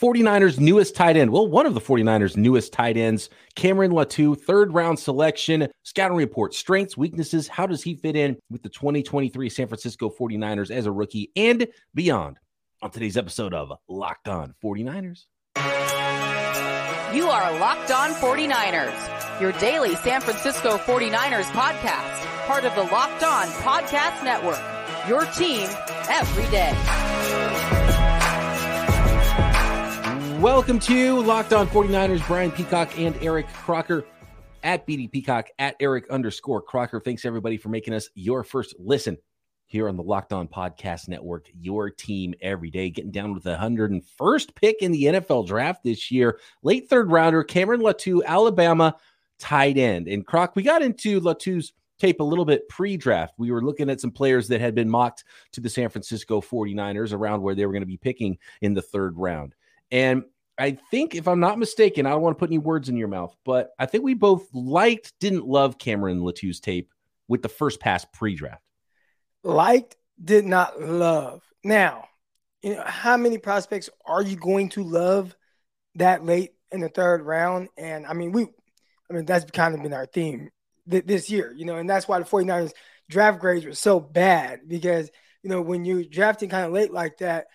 49ers newest tight end. Well, one of the 49ers newest tight ends, Cameron Latu, third round selection, scouting report, strengths, weaknesses. How does he fit in with the 2023 San Francisco 49ers as a rookie and beyond? On today's episode of Locked On 49ers. You are Locked On 49ers, your daily San Francisco 49ers podcast, part of the Locked On Podcast Network. Your team every day. Welcome to Locked On 49ers. Brian Peacock and Eric Crocker at BD Peacock at Eric underscore Crocker. Thanks everybody for making us your first listen here on the Locked On Podcast Network. Your team every day, getting down with the 101st pick in the NFL draft this year. Late third rounder, Cameron Latu, Alabama tight end. And Croc, we got into Latu's tape a little bit pre-draft. We were looking at some players that had been mocked to the San Francisco 49ers around where they were going to be picking in the third round. And I think, if I'm not mistaken, I don't want to put any words in your mouth, but I think we both liked, didn't love Cameron Latu's tape with the first pass pre-draft. Liked, did not love. Now, you know, how many prospects are you going to love that late in the third round? And I mean, we, I mean, that's kind of been our theme th- this year, you know, and that's why the 49ers draft grades were so bad because, you know, when you're drafting kind of late like that,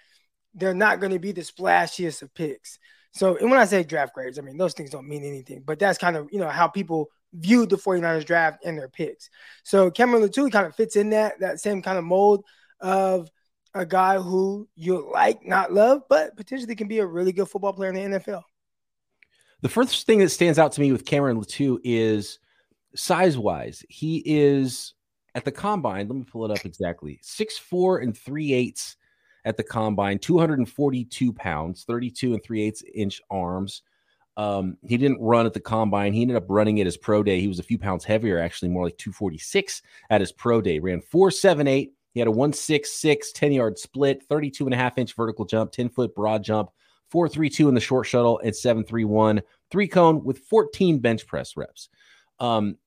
they're not going to be the splashiest of picks. So, and when I say draft grades, I mean those things don't mean anything, but that's kind of you know how people viewed the 49ers draft and their picks. So Cameron Latu kind of fits in that that same kind of mold of a guy who you like, not love, but potentially can be a really good football player in the NFL. The first thing that stands out to me with Cameron Latu is size wise. He is at the combine. Let me pull it up exactly. Six four and three eighths at the combine, 242 pounds, 32 and 3 eighths inch arms. Um, he didn't run at the combine. He ended up running at his pro day. He was a few pounds heavier, actually, more like 246 at his pro day. Ran 478. He had a 166 10 yard split, 32 and a half inch vertical jump, 10 foot broad jump, 432 in the short shuttle, and 731 three cone with 14 bench press reps. Um,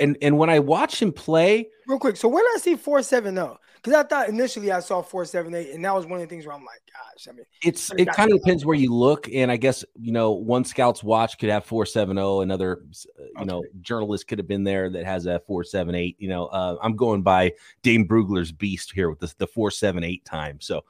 and and when I watch him play, real quick, so when I see 470, because I thought initially I saw 478, and that was one of the things where I'm like, gosh, I mean, it's it kind of depends where you look, and I guess you know one scout's watch could have 470, another you okay. know journalist could have been there that has a 478. You know, uh, I'm going by Dane Brugler's beast here with the the 478 time, so.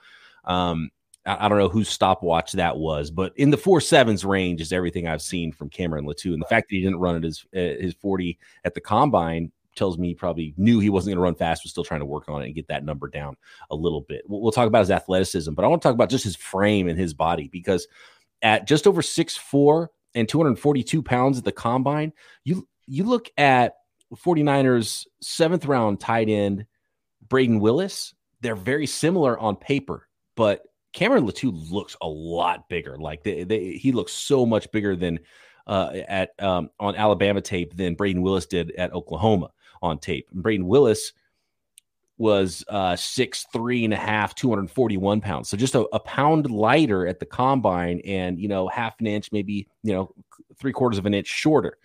Um, I don't know whose stopwatch that was, but in the four sevens range is everything I've seen from Cameron Latu. And the fact that he didn't run at his uh, his 40 at the combine tells me he probably knew he wasn't going to run fast, was still trying to work on it and get that number down a little bit. We'll, we'll talk about his athleticism, but I want to talk about just his frame and his body because at just over six four and 242 pounds at the combine, you you look at 49ers seventh round tight end Brayden Willis, they're very similar on paper, but Cameron Latu looks a lot bigger. Like they, they, he looks so much bigger than uh, at um, on Alabama tape than Brayden Willis did at Oklahoma on tape. And Brayden Willis was uh, six three and a half, 241 pounds. So just a, a, pound lighter at the combine, and you know half an inch, maybe you know three quarters of an inch shorter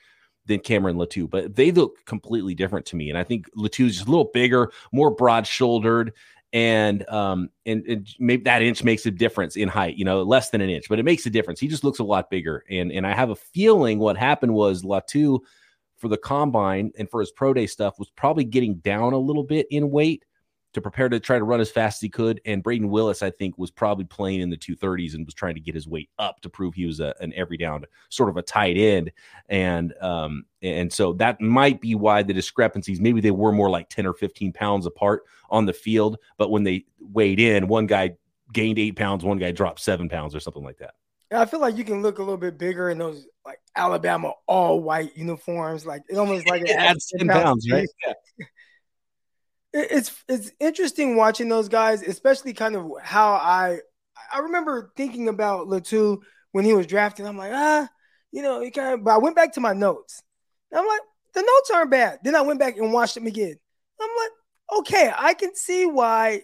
than Cameron Latu. But they look completely different to me, and I think Latu's just a little bigger, more broad shouldered and um and, and, maybe that inch makes a difference in height you know less than an inch but it makes a difference. He just looks a lot bigger. And and i have a feeling what happened was latu for the combine and for his pro day stuff was probably getting down a little bit in weight to prepare to try to run as fast as he could. And Brayden Willis, I think, was probably playing in the 230s and was trying to get his weight up to prove he was a, an every down sort of a tight end. And um, and so that might be why the discrepancies, maybe they were more like 10 or 15 pounds apart on the field. But when they weighed in, one guy gained eight pounds, one guy dropped seven pounds or something like that. I feel like you can look a little bit bigger in those like Alabama all white uniforms. Like it almost like it adds 10 pounds, right? Yeah it's it's interesting watching those guys, especially kind of how I I remember thinking about Latu when he was drafted. I'm like, ah, you know, he kind of. But I went back to my notes. I'm like, the notes aren't bad. Then I went back and watched them again. I'm like, okay, I can see why.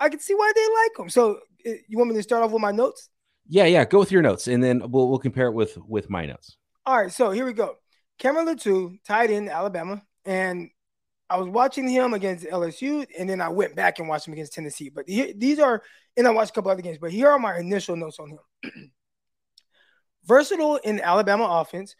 I can see why they like him. So, eh, you want me to start off with my notes? Yeah, yeah. Go with your notes, and then we'll we'll compare it with with my notes. All right. So here we go. Cameron Latu, tight end Alabama, and I was watching him against LSU, and then I went back and watched him against Tennessee. But he, these are, and I watched a couple other games. But here are my initial notes on him. Versatile in Alabama offense.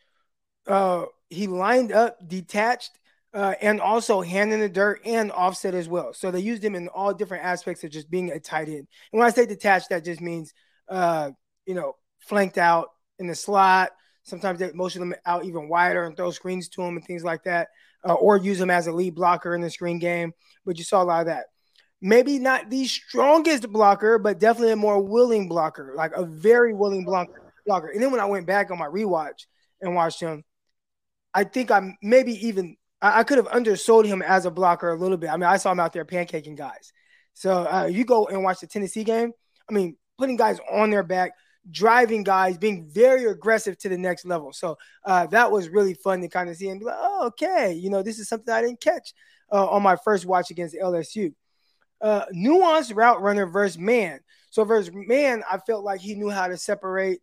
Uh, he lined up, detached, uh, and also hand in the dirt and offset as well. So they used him in all different aspects of just being a tight end. And when I say detached, that just means, uh, you know, flanked out in the slot. Sometimes they motion them out even wider and throw screens to him and things like that, uh, or use him as a lead blocker in the screen game. But you saw a lot of that. Maybe not the strongest blocker, but definitely a more willing blocker, like a very willing blocker. And then when I went back on my rewatch and watched him, I think I maybe even I, I could have undersold him as a blocker a little bit. I mean, I saw him out there pancaking guys. So uh, you go and watch the Tennessee game. I mean, putting guys on their back, driving guys, being very aggressive to the next level. So uh, that was really fun to kind of see and be like, oh, okay, you know, this is something I didn't catch uh, on my first watch against LSU. Uh, nuanced route runner versus man. So versus man, I felt like he knew how to separate,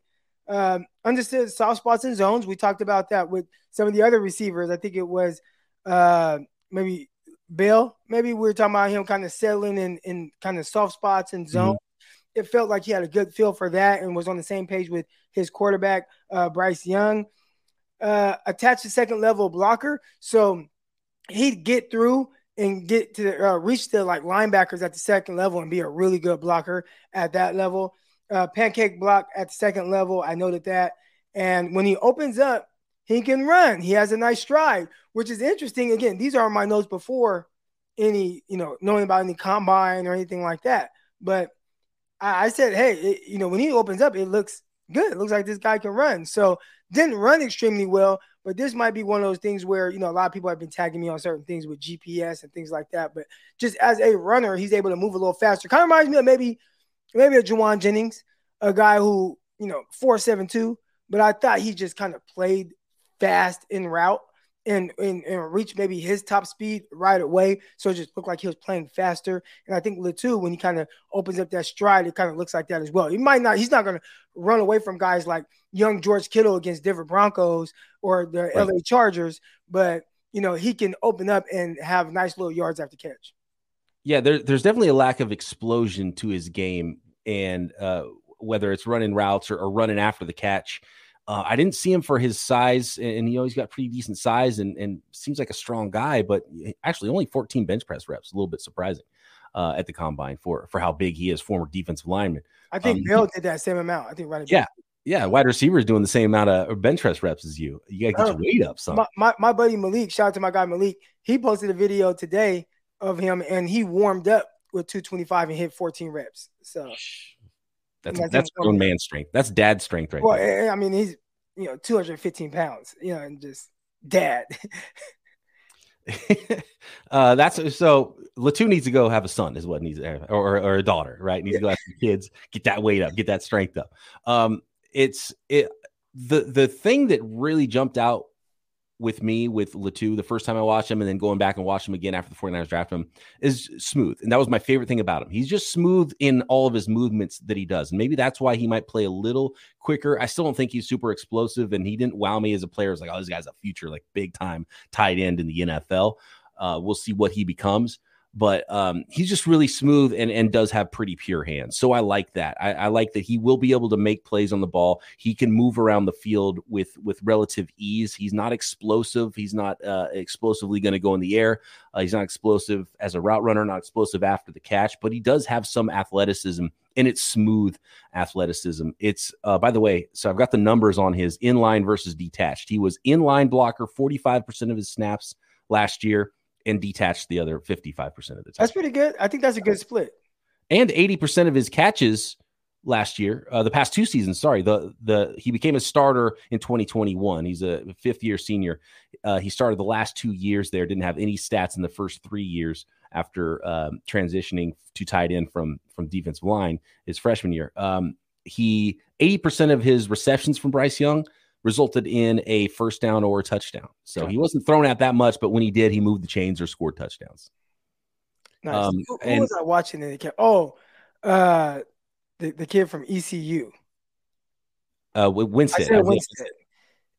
um, understood soft spots and zones. We talked about that with some of the other receivers. I think it was uh, maybe Bill. Maybe we were talking about him kind of settling in, in kind of soft spots and zone. Mm-hmm. It felt like he had a good feel for that and was on the same page with his quarterback, uh, Bryce Young. Uh, attached to second level blocker. So he'd get through and get to uh, reach the like linebackers at the second level and be a really good blocker at that level. Uh, pancake block at the second level. I noted that. And when he opens up, he can run. He has a nice stride, which is interesting. Again, these are my notes before any, you know, knowing about any combine or anything like that. But I, I said, hey, it, you know, when he opens up, it looks good. It looks like this guy can run. So didn't run extremely well, but this might be one of those things where you know a lot of people have been tagging me on certain things with GPS and things like that. But just as a runner, he's able to move a little faster. Kind of reminds me of maybe maybe a Jauan Jennings, a guy who you know four seven two. But I thought he just kind of played fast in route and, and, and reach maybe his top speed right away. So it just looked like he was playing faster. And I think Latu, when he kind of opens up that stride, it kind of looks like that as well. He might not, he's not going to run away from guys like young George Kittle against Denver Broncos or the right. LA Chargers, but you know, he can open up and have nice little yards after catch. Yeah, there, there's definitely a lack of explosion to his game. And uh, whether it's running routes or, or running after the catch, uh, I didn't see him for his size, and he always got pretty decent size and, and seems like a strong guy, but actually only 14 bench press reps, a little bit surprising uh, at the combine for for how big he is, former defensive lineman. I think um, Bill did that same amount. I think right. Yeah, yeah, wide receiver is doing the same amount of bench press reps as you. You gotta get your weight up. Son. My, my, my buddy Malik, shout out to my guy Malik. He posted a video today of him, and he warmed up with 225 and hit 14 reps. So that's that's, that's grown man strength. That's dad strength right well, there. I mean, he's you know 215 pounds, you know, and just dad. uh, that's so. Latu needs to go have a son, is what needs, or or, or a daughter, right? Needs yeah. to go have some kids, get that weight up, get that strength up. Um, it's it. The the thing that really jumped out with me with Latu the first time I watched him and then going back and watching him again after the 49ers draft him is smooth. And that was my favorite thing about him. He's just smooth in all of his movements that he does. And maybe that's why he might play a little quicker. I still don't think he's super explosive and he didn't wow me as a player. It's like, oh, this guy's a future, like big time tight end in the NFL. Uh, we'll see what he becomes but um, he's just really smooth and, and does have pretty pure hands. So I like that. I, I, like that he will be able to make plays on the ball. He can move around the field with with relative ease. He's not explosive. He's not uh, explosively going to go in the air. Uh, he's not explosive as a route runner, not explosive after the catch, but he does have some athleticism and it's smooth athleticism. It's uh, by the way, so I've got the numbers on his inline versus detached. He was inline blocker 45% of his snaps last year and detached the other 55% of the time. That's pretty good. I think that's a good split. And 80% of his catches last year, uh, the past two seasons, sorry, the the he became a starter in 2021. He's a fifth year senior. Uh, he started the last two years there, didn't have any stats in the first three years after um, transitioning to tight end from from defensive line his freshman year. Um, he 80% of his receptions from Bryce Young resulted in a first down or a touchdown. So he wasn't thrown at that much, but when he did, he moved the chains or scored touchdowns. Nice. Um, who, who and, was I watching? In the oh, uh, the, the kid from ECU. Uh, Winstead. I Winstead.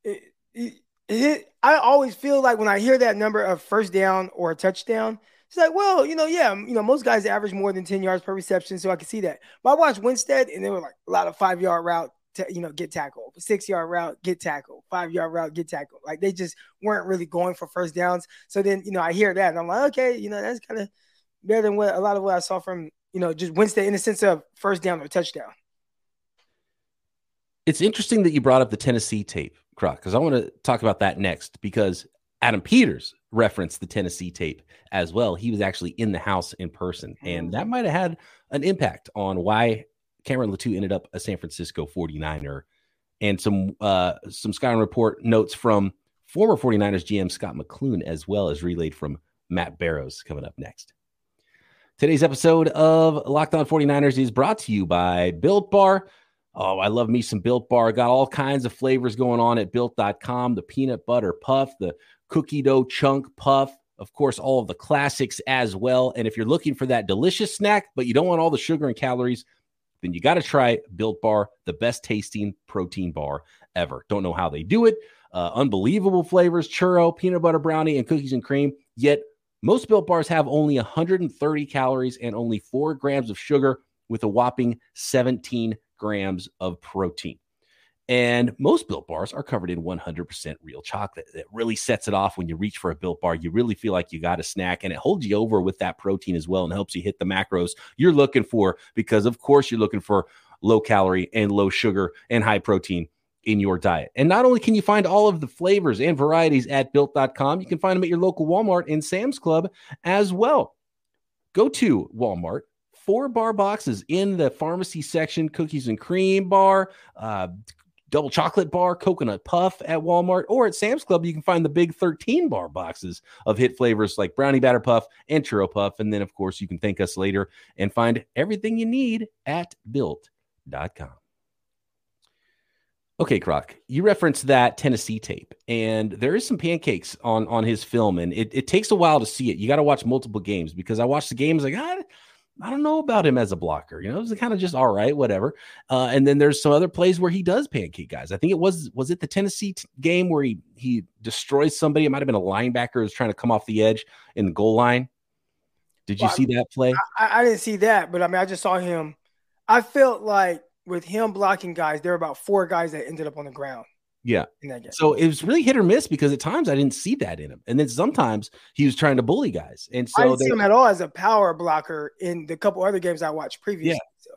It, it, it, I always feel like when I hear that number of first down or a touchdown, it's like, well, you know, yeah, you know, most guys average more than 10 yards per reception, so I can see that. But I watched Winstead and they were like a lot of five yard route, you know, get tackled. six yard route, get tackled. five yard route, get tackled. Like they just weren't really going for first downs. So then, you know, I hear that and I'm like, okay, you know, that's kind of better than what a lot of what I saw from, you know, just Winstead in the sense of first down or touchdown. It's interesting that you brought up the Tennessee tape, Croc, because I want to talk about that next because Adam Peters referenced the Tennessee tape as well. He was actually in the house in person, and mm. that might have had an impact on why Cameron Latu ended up a San Francisco 49er. And some uh, some Skyline Report notes from former 49ers GM Scot McCloughan, as well as relayed from Matt Barrows coming up next. Today's episode of Locked On 49ers is brought to you by Built Bar. Oh, I love me some Built Bar. Got all kinds of flavors going on at built.com the peanut butter puff, the cookie dough chunk puff, of course, all of the classics as well. And if you're looking for that delicious snack, but you don't want all the sugar and calories, then you got to try Built Bar, the best tasting protein bar ever. Don't know how they do it. Uh, unbelievable flavors churro, peanut butter brownie, and cookies and cream. Yet most Built Bars have only 130 calories and only four grams of sugar with a whopping 17 grams of protein. And most built bars are covered in 100% real chocolate. It really sets it off when you reach for a built bar. You really feel like you got a snack, and it holds you over with that protein as well and helps you hit the macros you're looking for because, of course, you're looking for low calorie and low sugar and high protein in your diet. And not only can you find all of the flavors and varieties at built.com, you can find them at your local Walmart and Sam's Club as well. Go to Walmart, four bar boxes in the pharmacy section cookies and cream bar, uh, double chocolate bar, coconut puff at Walmart, or at Sam's Club, you can find the big 13 bar boxes of hit flavors like brownie batter puff and churro puff. And then, of course, you can thank us later and find everything you need at built.com. Okay, Croc, you referenced that Tennessee tape, and there is some pancakes on on his film, and it, it takes a while to see it. You got to watch multiple games because I watched the games like, ah, I don't know about him as a blocker. You know, it was kind of just all right, whatever. Uh, and then there's some other plays where he does pancake guys. I think it was was it the Tennessee t- game where he he destroys somebody. It might have been a linebacker who's trying to come off the edge in the goal line. Did you well, see that play? I, I, didn't see that, but I mean, I just saw him. I felt like with him blocking guys, there were about four guys that ended up on the ground. Yeah. So it was really hit or miss because at times I didn't see that in him. And then sometimes he was trying to bully guys. And so I didn't see him at all as a power blocker in the couple other games I watched previously. Yeah.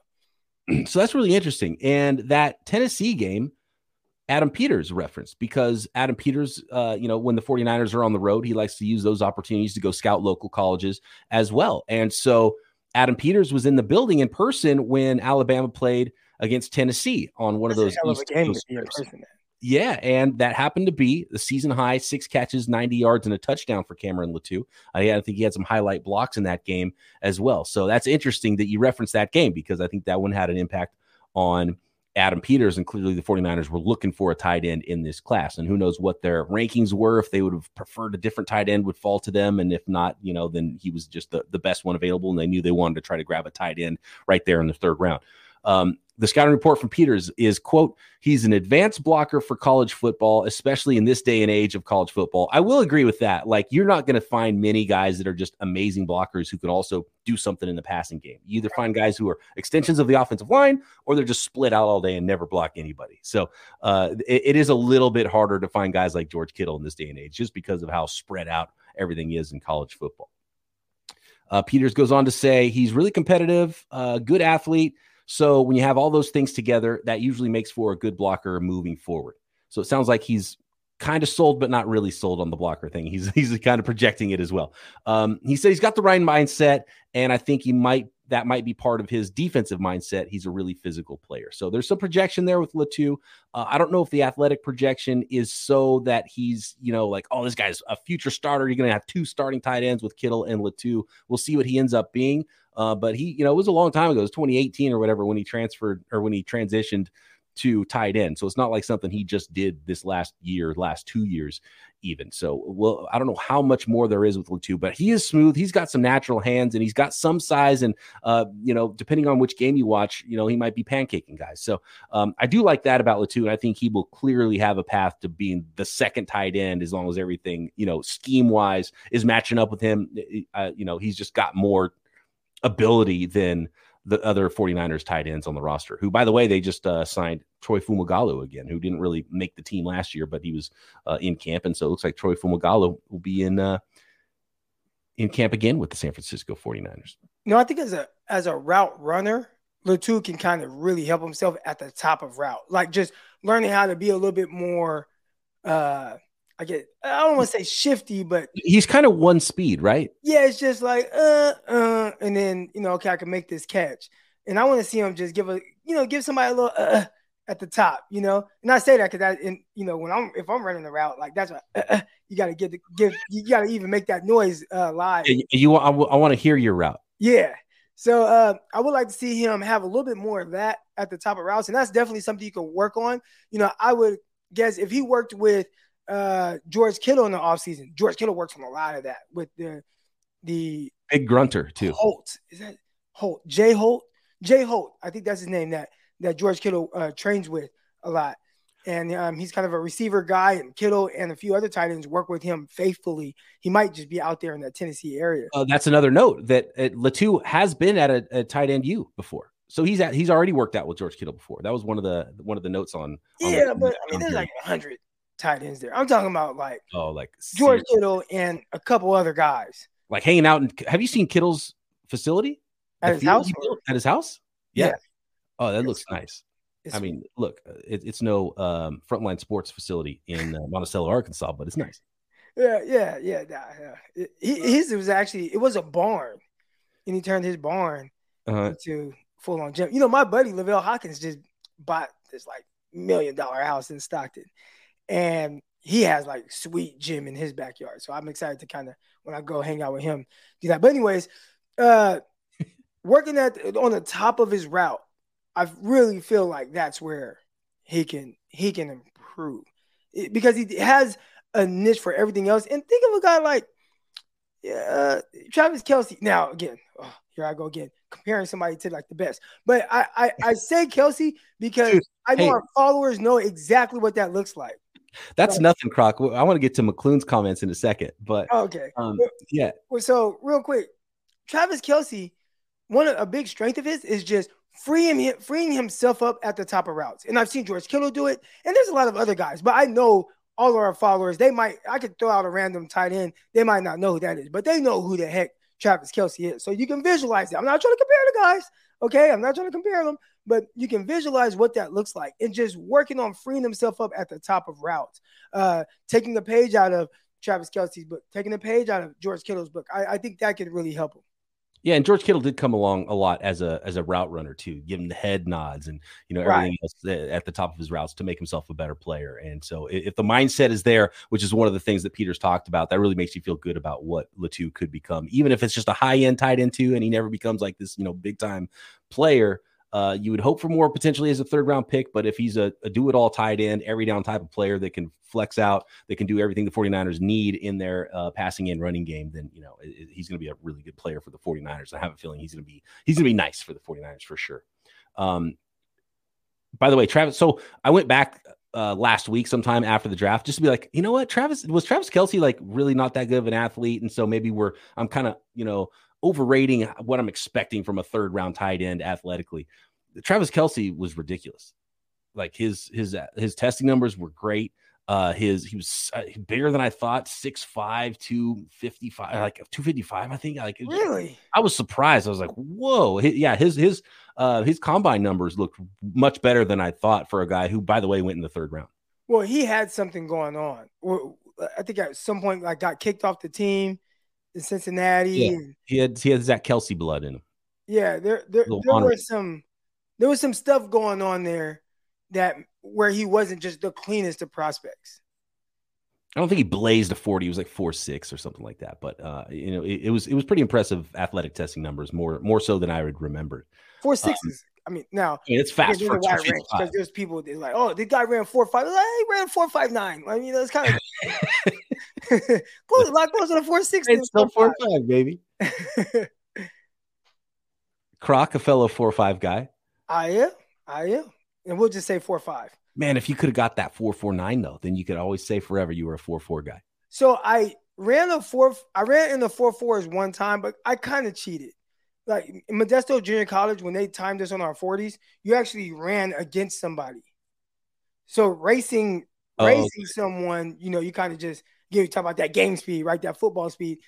So. so that's really interesting. And that Tennessee game, Adam Peters referenced because Adam Peters, uh, you know, when the 49ers are on the road, he likes to use those opportunities to go scout local colleges as well. And so Adam Peters was in the building in person when Alabama played against Tennessee on one that's of those East Coast yeah, and that happened to be the season high six catches, 90 yards, and a touchdown for Cameron Latu. Uh, I think he had some highlight blocks in that game as well. So that's interesting that you referenced that game because I think that one had an impact on Adam Peters. And clearly the 49ers were looking for a tight end in this class. And who knows what their rankings were. If they would have preferred a different tight end, would fall to them. And if not, you know, then he was just the, the best one available. And they knew they wanted to try to grab a tight end right there in the third round. Um, the scouting report from Peters is quote he's an advanced blocker for college football especially in this day and age of college football. I will agree with that. Like you're not going to find many guys that are just amazing blockers who can also do something in the passing game. You either find guys who are extensions of the offensive line or they're just split out all day and never block anybody. So uh, it, it is a little bit harder to find guys like george kittle in this day and age just because of how spread out everything is in college football. Uh, peters goes on to say he's really competitive uh, good athlete so when you have all those things together, that usually makes for a good blocker moving forward. So it sounds like he's kind of sold, but not really sold on the blocker thing. He's he's kind of projecting it as well. Um, he said he's got the right mindset, and I think he might that might be part of his defensive mindset. He's a really physical player. So there's some projection there with Latu. Uh, I don't know if the athletic projection is so that he's, you know, like, oh, this guy's a future starter. You're going to have two starting tight ends with Kittle and Latu. We'll see what he ends up being. Uh, but he, you know, it was a long time ago. It was 2018 or whatever when he transferred or when he transitioned to tight end. So it's not like something he just did this last year, last two years, even. So, well, I don't know how much more there is with Latu, but he is smooth. He's got some natural hands and he's got some size. And, uh, you know, depending on which game you watch, you know, he might be pancaking guys. So um, I do like that about Latu. And I think he will clearly have a path to being the second tight end as long as everything, you know, scheme wise is matching up with him. Uh, you know, he's just got more ability than the other 49ers tight ends on the roster, who, by the way, they just uh, signed Troy Fumagalli again, who didn't really make the team last year, but he was uh, in camp. And so it looks like Troy Fumagalli will be in uh, in camp again with the San Francisco 49ers. No, I think as a as a route runner, Latu can kind of really help himself at the top of route, like just learning how to be a little bit more uh I get I don't want to say shifty, but he's kind of one speed, right? Yeah, it's just like uh uh, and then you know, okay, I can make this catch, and I want to see him just give a you know give somebody a little uh at the top, you know. And I say that because that, and you know, when I'm if I'm running the route like that's what uh, uh, you got to get the give you got to even make that noise uh live. You, you I, w- I want to hear your route. Yeah. So uh, I would like to see him have a little bit more of that at the top of routes, and that's definitely something you can work on. You know, I would guess if he worked with uh, George Kittle in the offseason. George Kittle works on a lot of that with the the big grunter too. Holt is that Holt? Jay Holt? Jay Holt. I think that's his name that that George Kittle uh, trains with a lot. And um, he's kind of a receiver guy, and Kittle and a few other tight ends work with him faithfully. He might just be out there in that Tennessee area. Uh, that's another note that uh, Latu has been at a, a tight end U before so he's at he's already worked out with George Kittle before. That was one of the one of the notes on. on yeah, the, but I mean, there's like hundred tight ends there. I'm talking about like oh, like George Kittle and a couple other guys. Like hanging out. And have you seen Kittle's facility at his house? At his house? Yeah. yeah. Oh, that looks nice. I mean, look, uh, it, it's no um, frontline sports facility in uh, Monticello, Arkansas, but it's nice. Yeah, yeah, yeah, yeah. It, his was actually it was a barn, and he turned his barn uh-huh. into full on gym. You know, my buddy Lavelle Hawkins just bought this like million dollar house in Stockton, and he has like sweet gym in his backyard. So I'm excited to kind of when I go hang out with him do that. But anyways, uh working at on the top of his route, I really feel like that's where he can he can improve it, because he has a niche for everything else. And think of a guy like uh, Travis Kelce. Now again, oh, here I go again comparing somebody to like the best. But I I, I say Kelce because Dude, I know hey. our followers know exactly what that looks like. That's nothing, Croc. I want to get to McCloughan's comments in a second, but okay, um, yeah. So real quick, Travis Kelce, one of, a big strength of his is just freeing him, freeing himself up at the top of routes, and I've seen George Kittle do it, and there's a lot of other guys, but I know all of our followers. They might I could throw out a random tight end, they might not know who that is, but they know who the heck Travis Kelce is, so you can visualize it. I'm not trying to compare the guys, okay? I'm not trying to compare them, but you can visualize what that looks like and just working on freeing himself up at the top of routes, uh, taking a page out of Travis Kelce's book, taking a page out of George Kittle's book. I, I think that could really help him. Yeah, and George Kittle did come along a lot as a as a route runner too, giving the head nods and you know everything right. else at the top of his routes to make himself a better player. And so if the mindset is there, which is one of the things that Peters talked about, that really makes you feel good about what Latu could become, even if it's just a high end tight end too, and he never becomes like this you know big time player. Uh, you would hope for more potentially as a third round pick, but if he's a, a do it all tight end, every down type of player that can flex out, that can do everything the 49ers need in their uh, passing and running game, then, you know, it, he's going to be a really good player for the 49ers. I have a feeling he's going to be, he's going to be nice for the 49ers for sure. Um, by the way, Travis, so I went back uh, last week sometime after the draft just to be like, you know what, Travis was Travis Kelce like really not that good of an athlete, and so maybe we're I'm kind of you know overrating what I'm expecting from a third round tight end athletically. Travis Kelce was ridiculous. Like his his his testing numbers were great. Uh, his he was uh, bigger than I thought, 6'5, 255, like 255, I think. Like really, I was surprised. I was like, whoa, yeah, his his uh his combine numbers looked much better than I thought for a guy who, by the way, went in the third round. Well, he had something going on. I think at some point, like got kicked off the team in Cincinnati. Yeah. he had he had Zach Kelsey blood in him. Yeah, there there, there was some there was some stuff going on there that where he wasn't just the cleanest of prospects. I don't think he blazed a 40. He was like four six or something like that. But uh, you know, it, it, was it was pretty impressive athletic testing numbers, more more so than I would remember. Four six um, is I mean, now I mean, it's fast for wide range because there's people that like, oh, the guy ran four five. Like, he ran four five nine. I mean, that's kind of close, a lot closer to four sixty. It's still four five, baby. Croc, a fellow four five guy. I am. I am. And we'll just say four five. Man, if you could have got that four four nine though, then you could always say forever you were a four four guy. So I ran a four. I ran in the four fours one time, but I kind of cheated. Like in Modesto Junior College, when they timed us on our forties, you actually ran against somebody. So racing, oh, racing okay. someone, you know, you kind of just you talk about that game speed, right? That football speed.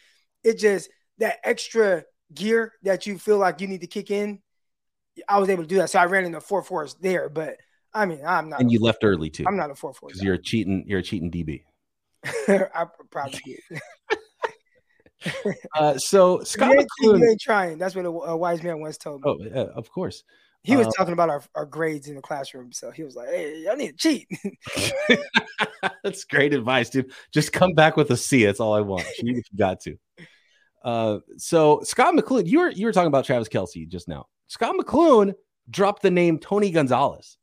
It just that extra gear that you feel like you need to kick in. I was able to do that, so I ran in the four fours there. But I mean, I'm not. And you left early too. I'm not a four four because you're a cheating. You're a cheating DB. I probably did. uh, so Scot you ain't, McCloughan, you ain't trying. That's what a, a, wise man once told me. Oh, uh, of course. He was uh, talking about our, our grades in the classroom, so he was like, "Hey, y'all need to cheat." That's great advice, dude. Just come back with a C. That's all I want. Cheat if you got to. Uh, so Scot McCloughan, you were you were talking about Travis Kelsey just now. Scot McCloughan dropped the name Tony Gonzalez.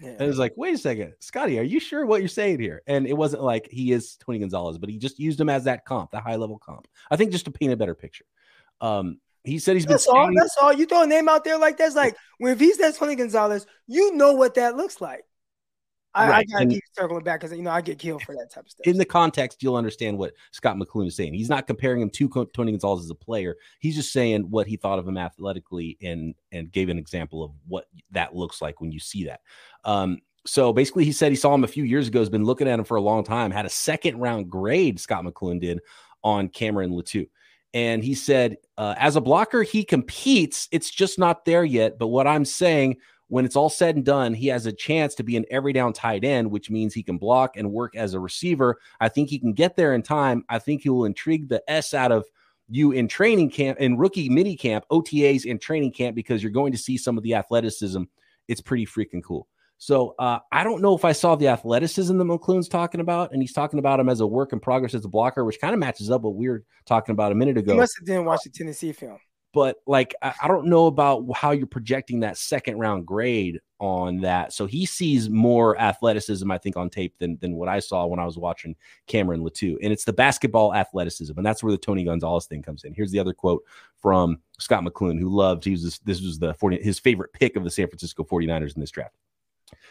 Yeah. And it was like, wait a second, Scotty, are you sure what you're saying here? And it wasn't like he is Tony Gonzalez, but he just used him as that comp, the high level comp. I think just to paint a better picture. Um, he said he's that's been. All, that's all. You throw a name out there like that's like when he says Tony Gonzalez, you know what that looks like. I, right. I gotta and keep circling back because you know I get killed for that type of stuff. In the context, you'll understand what Scot McCloughan is saying. He's not comparing him to Tony Gonzalez as a player. He's just saying what he thought of him athletically and and gave an example of what that looks like when you see that. Um, so basically, he said he saw him a few years ago. Has been looking at him for a long time. Had a second round grade. Scot McCloughan did on Cameron Latu. And he said, uh, as a blocker, he competes. It's just not there yet. But what I'm saying when it's all said and done, he has a chance to be an every down tight end, which means he can block and work as a receiver. I think he can get there in time. I think he will intrigue the S out of you in training camp, in rookie mini camp, OTAs and training camp, because you're going to see some of the athleticism. It's pretty freaking cool. So uh, I don't know if I saw the athleticism that McCloughan's talking about, and he's talking about him as a work in progress as a blocker, which kind of matches up what we were talking about a minute ago. You must have didn't watch the Tennessee film but like I, I don't know about how you're projecting that second round grade on that. So he sees more athleticism, I think, on tape than than what I saw when I was watching Cameron Latu. And it's the basketball athleticism, and that's where the Tony Gonzalez thing comes in. Here's the other quote from Scot McCloughan, who loved he was this, this was the 40, his favorite pick of the San Francisco 49ers in this draft.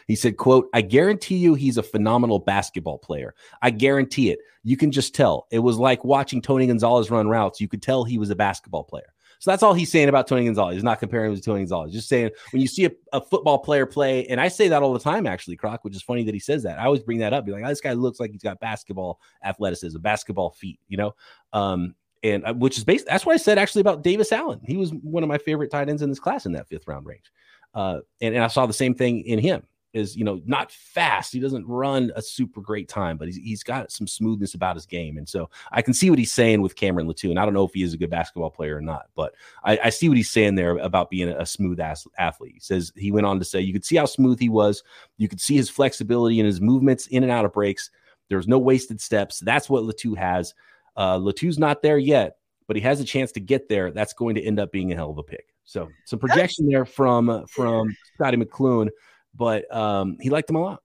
He said, quote, I guarantee you he's a phenomenal basketball player. I guarantee it. You can just tell. It was like watching Tony Gonzalez run routes. You could tell he was a basketball player. So that's all he's saying about Tony Gonzalez. He's not comparing him to Tony Gonzalez. Just saying when you see a, a, football player play, and I say that all the time, actually, Croc, which is funny that he says that. I always bring that up. Be like, oh, this guy looks like he's got basketball athleticism, basketball feet, you know? Um, and uh, which is based, that's what I said actually about Davis Allen. He was one of my favorite tight ends in this class in that fifth round range. Uh, and, and I saw the same thing in him is you know not fast. He doesn't run a super great time, but he's he's got some smoothness about his game, and so I can see what he's saying with Cameron Latu. And I don't know if he is a good basketball player or not, but I, I see what he's saying there about being a, smooth ass athlete. He says he went on to say you could see how smooth he was. You could see his flexibility and his movements in and out of breaks. There's no wasted steps. That's what Latu has. Uh, Latu's not there yet, but he has a chance to get there. That's going to end up being a hell of a pick. So some projection there from from Scotty McCloughan but um, he liked him a lot.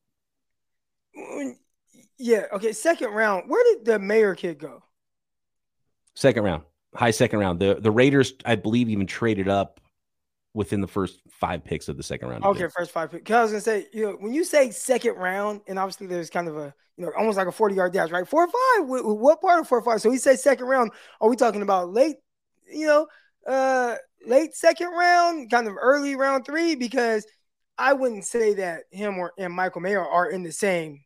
Yeah. Okay. Second round. Where did the mayor kid go? Second round, high second round. The the Raiders, I believe, even traded up within the first five picks of the second round. Okay, first five picks. Because I was gonna say, you know, when you say second round, and obviously there's kind of a, you know, almost like a 40 yard dash, right? Four or five. What part of four or five? So he says second round. Are we talking about late, you know, uh, late second round, kind of early round three? Because I wouldn't say that him or and Michael Mayer are in the same.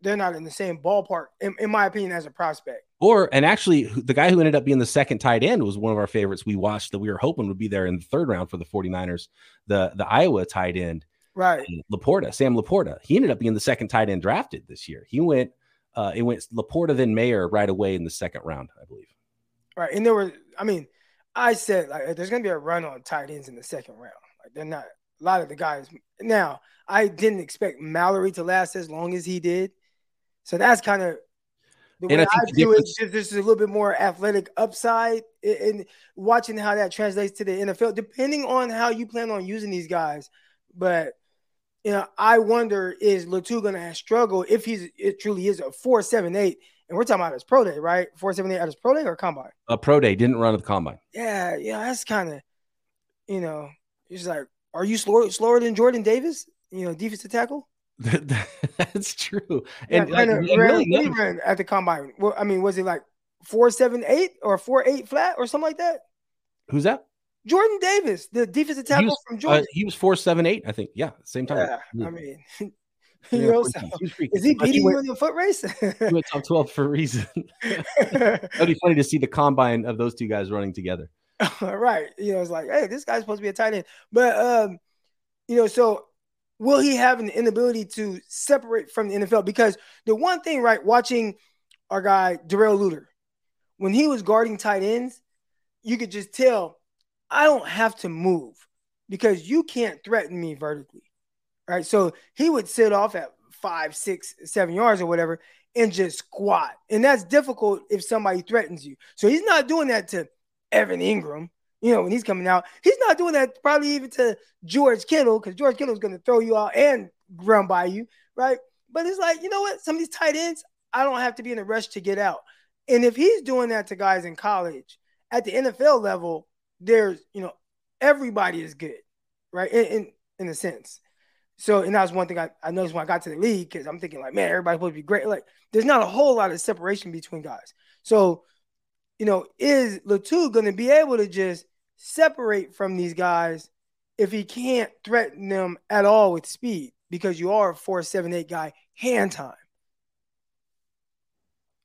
They're not in the same ballpark, in, in my opinion, as a prospect. Or and actually, the guy who ended up being the second tight end was one of our favorites. We watched that we were hoping would be there in the third round for the 49ers, the the Iowa tight end, right? LaPorta, Sam LaPorta. He ended up being the second tight end drafted this year. He went, uh, it went LaPorta then Mayer right away in the second round, I believe. Right, and there were, I mean, I said like there's gonna be a run on tight ends in the second round. Like they're not a lot of the guys. Now, I didn't expect Mallory to last as long as he did. So that's kind of the way I, I do it, there's a little bit more athletic upside in watching how that translates to the NFL, depending on how you plan on using these guys. But you know, I wonder is Latu going to struggle if he's it truly is a four seven eight, and we're talking about his pro day, right? Four seven eight at his pro day or combine? A pro day didn't run at the combine. Yeah, yeah, that's kind of, you know, it's like, are you slower slower than Jordan Davis? You know, defensive tackle. That's true. And yeah, like, ran, really ran at the combine. Well, I mean, was it like four seven eight or four eight flat or something like that? Who's that? Jordan Davis, the defensive tackle was, from Georgia. Uh, he was four seven eight, I think. Yeah, same time. Yeah, yeah. I mean, you know, so, is he beating you in the foot race? he went top twelve for a reason. That'd be funny to see the combine of those two guys running together. right. You know, it's like, hey, this guy's supposed to be a tight end, but um, you know, so will he have an inability to separate from the NFL? Because the one thing, right, watching our guy Darrell Luter, when he was guarding tight ends, you could just tell I don't have to move because you can't threaten me vertically. Right. So he would sit off at five, six, seven yards or whatever and just squat. And that's difficult if somebody threatens you. So he's not doing that to Evan Engram. you know, when he's coming out. He's not doing that probably even to George Kittle because George Kittle is going to throw you out and run by you, right? But it's like, you know what? Some of these tight ends, I don't have to be in a rush to get out. And if he's doing that to guys in college, at the NFL level, there's, you know, everybody is good, right? In in, in a sense. So, and that was one thing I, I noticed when I got to the league because I'm thinking, like, man, everybody's supposed to be great. Like, there's not a whole lot of separation between guys. So, you know, is Latu going to be able to just separate from these guys if he can't threaten them at all with speed because you are a four seven eight guy hand time.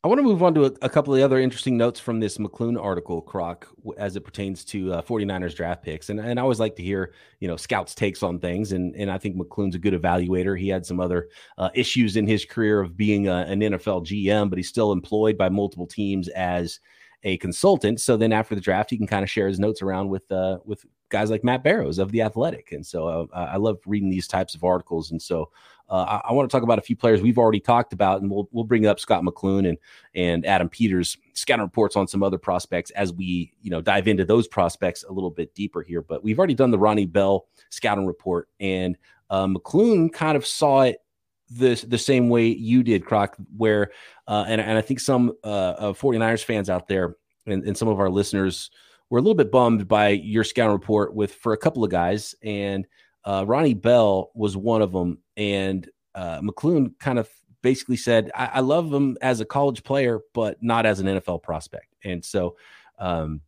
I want to move on to a, a, couple of other interesting notes from this McCloughan article, Croc, as it pertains to uh, 49ers draft picks. And, and I always like to hear, you know, scouts' takes on things. And, and I think McCloughan's a good evaluator. He had some other uh, issues in his career of being a, an NFL GM, but he's still employed by multiple teams as – a consultant. So then after the draft, he can kind of share his notes around with uh, with guys like Matt Barrows of the Athletic. And so uh, I love reading these types of articles. And so uh, I, I want to talk about a few players we've already talked about, and we'll we'll bring up Scot McCloughan and and Adam Peters scouting reports on some other prospects as we you know dive into those prospects a little bit deeper here. But we've already done the Ronnie Bell scouting report, and uh, McCloughan kind of saw it the the same way you did, Croc, where uh, and and I think some uh, 49ers fans out there and, and some of our listeners were a little bit bummed by your scout report with for a couple of guys, and uh, Ronnie Bell was one of them, and uh, McCloughan kind of basically said, I, I, love him as a college player, but not as an NFL prospect," and so um,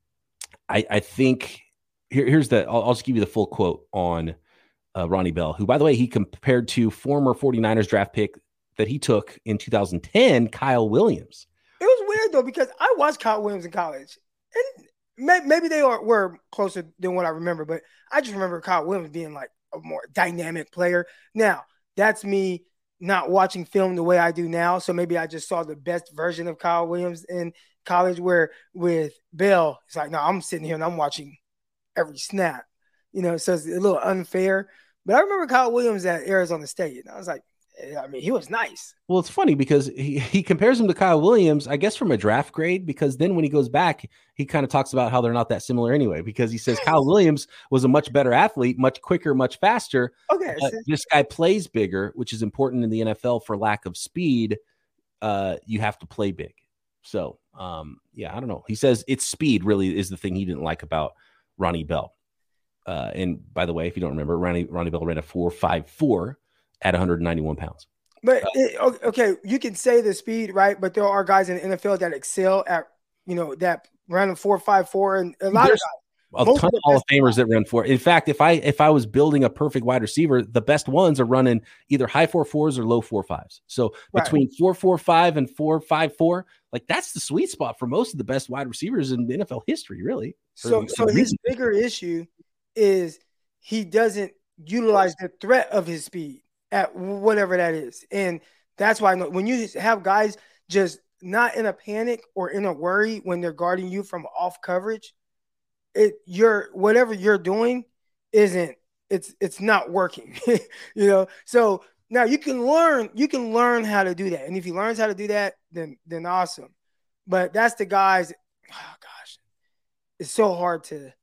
I, I think here, here's the I'll, I'll just give you the full quote on uh, Ronnie Bell, who, by the way, he compared to former 49ers draft pick that he took in 2010, Kyle Williams. It was weird though because I watched Kyle Williams in college, and may, maybe they are, were closer than what I remember, but I just remember Kyle Williams being like a more dynamic player. Now that's me not watching film the way I do now, so maybe I just saw the best version of Kyle Williams in college. Where with Bell, it's like, no, I'm sitting here and I'm watching every snap you know, so it's a little unfair. But I remember Kyle Williams at Arizona State, and I was like, eh, I mean, he was nice. Well, it's funny because he, he compares him to Kyle Williams, I guess, from a draft grade, because then when he goes back, he kind of talks about how they're not that similar anyway, because he says Kyle Williams was a much better athlete, much quicker, much faster. Okay. this guy plays bigger, which is important in the NFL for lack of speed. Uh, you have to play big. So, um, yeah, I don't know. He says it's speed really is the thing he didn't like about Ronnie Bell. Uh, and by the way, if you don't remember, Ronnie Ronnie Bell ran a four five four at 191 pounds. But uh, it, okay, you can say the speed, right? But there are guys in the NFL that excel at you know that run a four five four, and a lot of guys. A ton of Hall of Famers that run four. In fact, if I if I was building a perfect wide receiver, the best ones are running either high four fours or low four fives. So right. between four four five and four five four, like that's the sweet spot for most of the best wide receivers in NFL history, really. So so his bigger issue is he doesn't utilize the threat of his speed at whatever that is. And that's why when you have guys just not in a panic or in a worry when they're guarding you from off coverage, it you're whatever you're doing isn't it's it's not working. you know, so Now you can learn, you can learn how to do that. And if he learns how to do that, then then awesome. But that's the guys, oh gosh, it's so hard to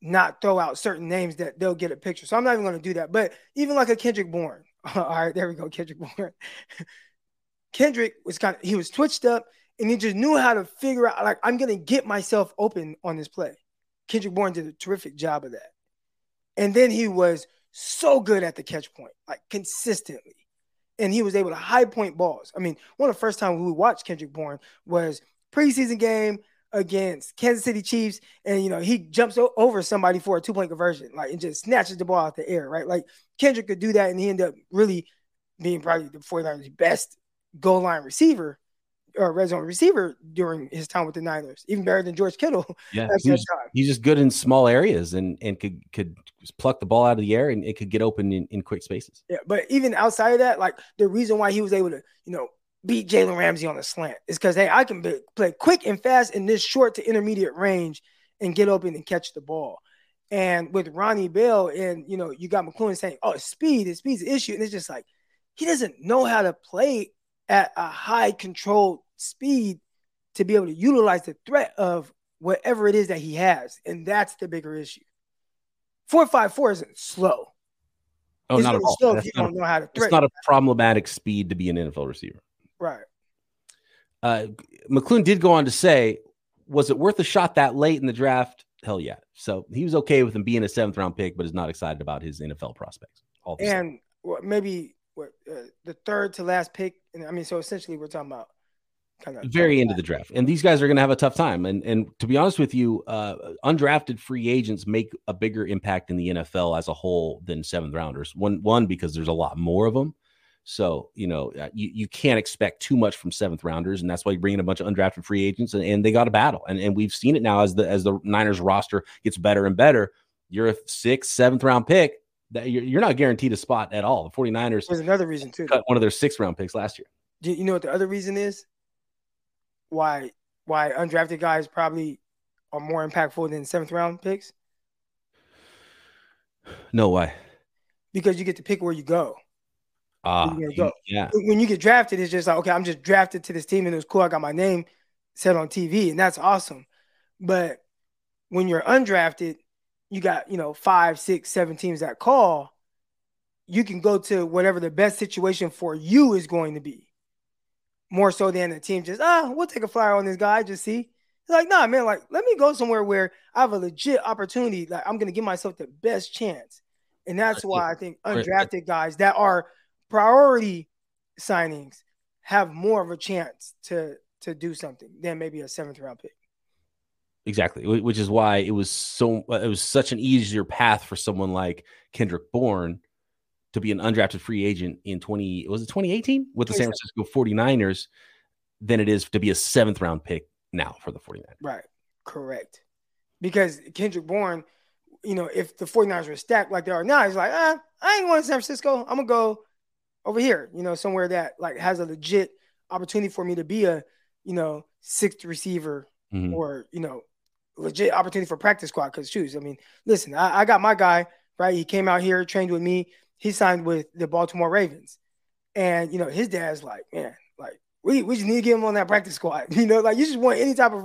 not throw out certain names that they'll get a picture. So I'm not even going to do that. But even like a Kendrick Bourne. All right, there we go, Kendrick Bourne. Kendrick was kind of he was twitched up and he just knew how to figure out like I'm gonna get myself open on this play. Kendrick Bourne did a terrific job of that. And then he was so good at the catch point, like consistently. And he was able to high point balls. I mean, one of the first times we watched Kendrick Bourne was preseason game against Kansas City Chiefs, and you know he jumps o- over somebody for a two point conversion, like and just snatches the ball out the air, right? Like Kendrick could do that, and he ended up really being probably the 49ers' best goal line receiver or red zone receiver during his time with the Niners, even better than George Kittle. Yeah, he's, he's, just good in small areas and and could could pluck the ball out of the air and it could get open in, in quick spaces. Yeah, but even outside of that, like the reason why he was able to, you know, beat Jalen Ramsey on the slant is because hey, I can be, play quick and fast in this short to intermediate range and get open and catch the ball. And with Ronnie Bell, and you know, you got McCloughan saying, "Oh, speed, is speed's the issue," and it's just like he doesn't know how to play at a high controlled speed to be able to utilize the threat of whatever it is that he has. And that's the bigger issue. 454 isn't slow. Oh, it's not at all. Slow That's if you don't a, know how to it's not a problematic speed to be an NFL receiver. Right. Uh, McCloughan did go on to say, was it worth a shot that late in the draft? Hell yeah. So he was okay with him being a seventh round pick, but is not excited about his NFL prospects. All and well, maybe what uh, the third to last pick. And I mean, so essentially, we're talking about kind of very into the draft. And these guys are going to have a tough time. And and to be honest with you, uh, undrafted free agents make a bigger impact in the NFL as a whole than seventh rounders. One one because there's a lot more of them. So you know uh, you, you can't expect too much from seventh rounders, and that's why you bring in a bunch of undrafted free agents, and, and they got a battle. And and we've seen it now as the as the Niners roster gets better and better. You're a sixth, seventh round pick. That you're, you're not guaranteed a spot at all. The 49ers. There's another reason too. Cut one of their sixth round picks last year. Do you know what the other reason is? why why undrafted guys probably are more impactful than seventh round picks? No, why? Because you get to pick where you go. Ah, uh, go. yeah. When you get drafted, it's just like, okay, I'm just drafted to this team and it was cool. I got my name set on TV and that's awesome. But when you're undrafted, you got, you know, five, six, seven teams that call. You can go to whatever the best situation for you is going to be more so than the team just ah we'll take a flyer on this guy just see it's like nah man like let me go somewhere where i have a legit opportunity like i'm gonna give myself the best chance and that's why i think undrafted guys that are priority signings have more of a chance to to do something than maybe a seventh round pick exactly which is why it was so it was such an easier path for someone like kendrick bourne to be an undrafted free agent in 20 was it 2018 with the San Francisco 49ers than it is to be a seventh round pick now for the 49ers. Right. Correct. Because Kendrick Bourne, you know, if the 49ers were stacked like they are now, he's like, ah, I ain't going to San Francisco. I'm gonna go over here, you know, somewhere that like has a legit opportunity for me to be a, you know, sixth receiver mm-hmm. or, you know, legit opportunity for practice squad. Cause shoes, I mean, listen, I, I got my guy, right? He came out here, trained with me he signed with the Baltimore Ravens. And, you know, his dad's like, man, like, we, we just need to get him on that practice squad. You know, like, you just want any type of,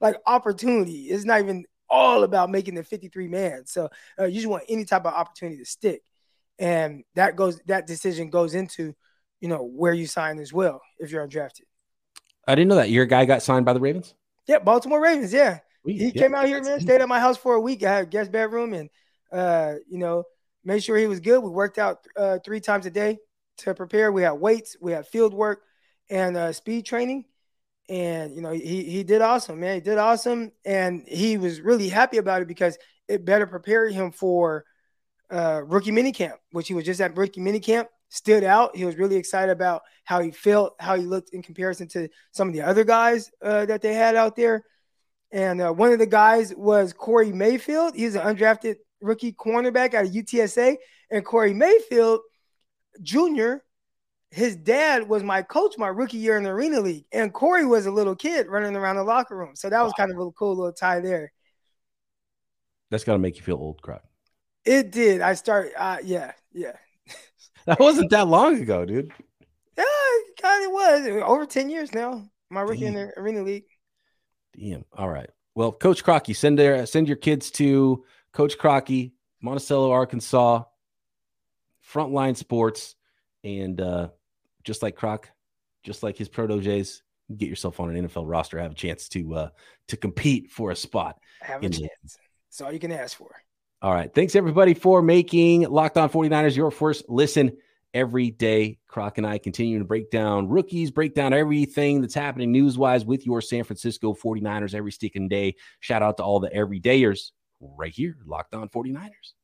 like, opportunity. It's not even all about making the 53 man. So uh, you just want any type of opportunity to stick. And that goes, that decision goes into, you know, where you sign as well if you're undrafted. I didn't know that. Your guy got signed by the Ravens? Yeah, Baltimore Ravens. Yeah. he yeah. came out here, man, stayed at my house for a week. I had a guest bedroom and, uh, you know, made sure he was good. We worked out uh, three times a day to prepare. We had weights, we had field work, and uh, speed training. And you know, he he did awesome, man. He did awesome, and he was really happy about it because it better prepared him for uh, rookie minicamp, which he was just at rookie minicamp. Stood out. He was really excited about how he felt, how he looked in comparison to some of the other guys uh, that they had out there. And uh, one of the guys was Corey Mayfield. He's an undrafted rookie cornerback out of UTSA, and Corey Mayfield Jr. His dad was my coach my rookie year in the Arena League, and Corey was a little kid running around the locker room. So that was kind of a cool little tie there. That's got to make you feel old, Croc. It did. I started. Uh, yeah, yeah. that wasn't that long ago, dude. Yeah, God, it kind of was over ten years now. My rookie Damn. in the arena league. Damn. All right. Well, Coach Crocky, send their send your kids to Coach Crocky, Monticello, Arkansas, Frontline Sports, and uh, just like Croc, just like his proteges, get yourself on an NFL roster, have a chance to uh, to compete for a spot. Have a chance. That's all you can ask for. All right. Thanks everybody for making Locked On 49ers your first listen every day. Croc and I continue to break down rookies, break down everything that's happening news wise with your San Francisco 49ers every sticking day. Shout out to all the everydayers right here, Locked On 49ers.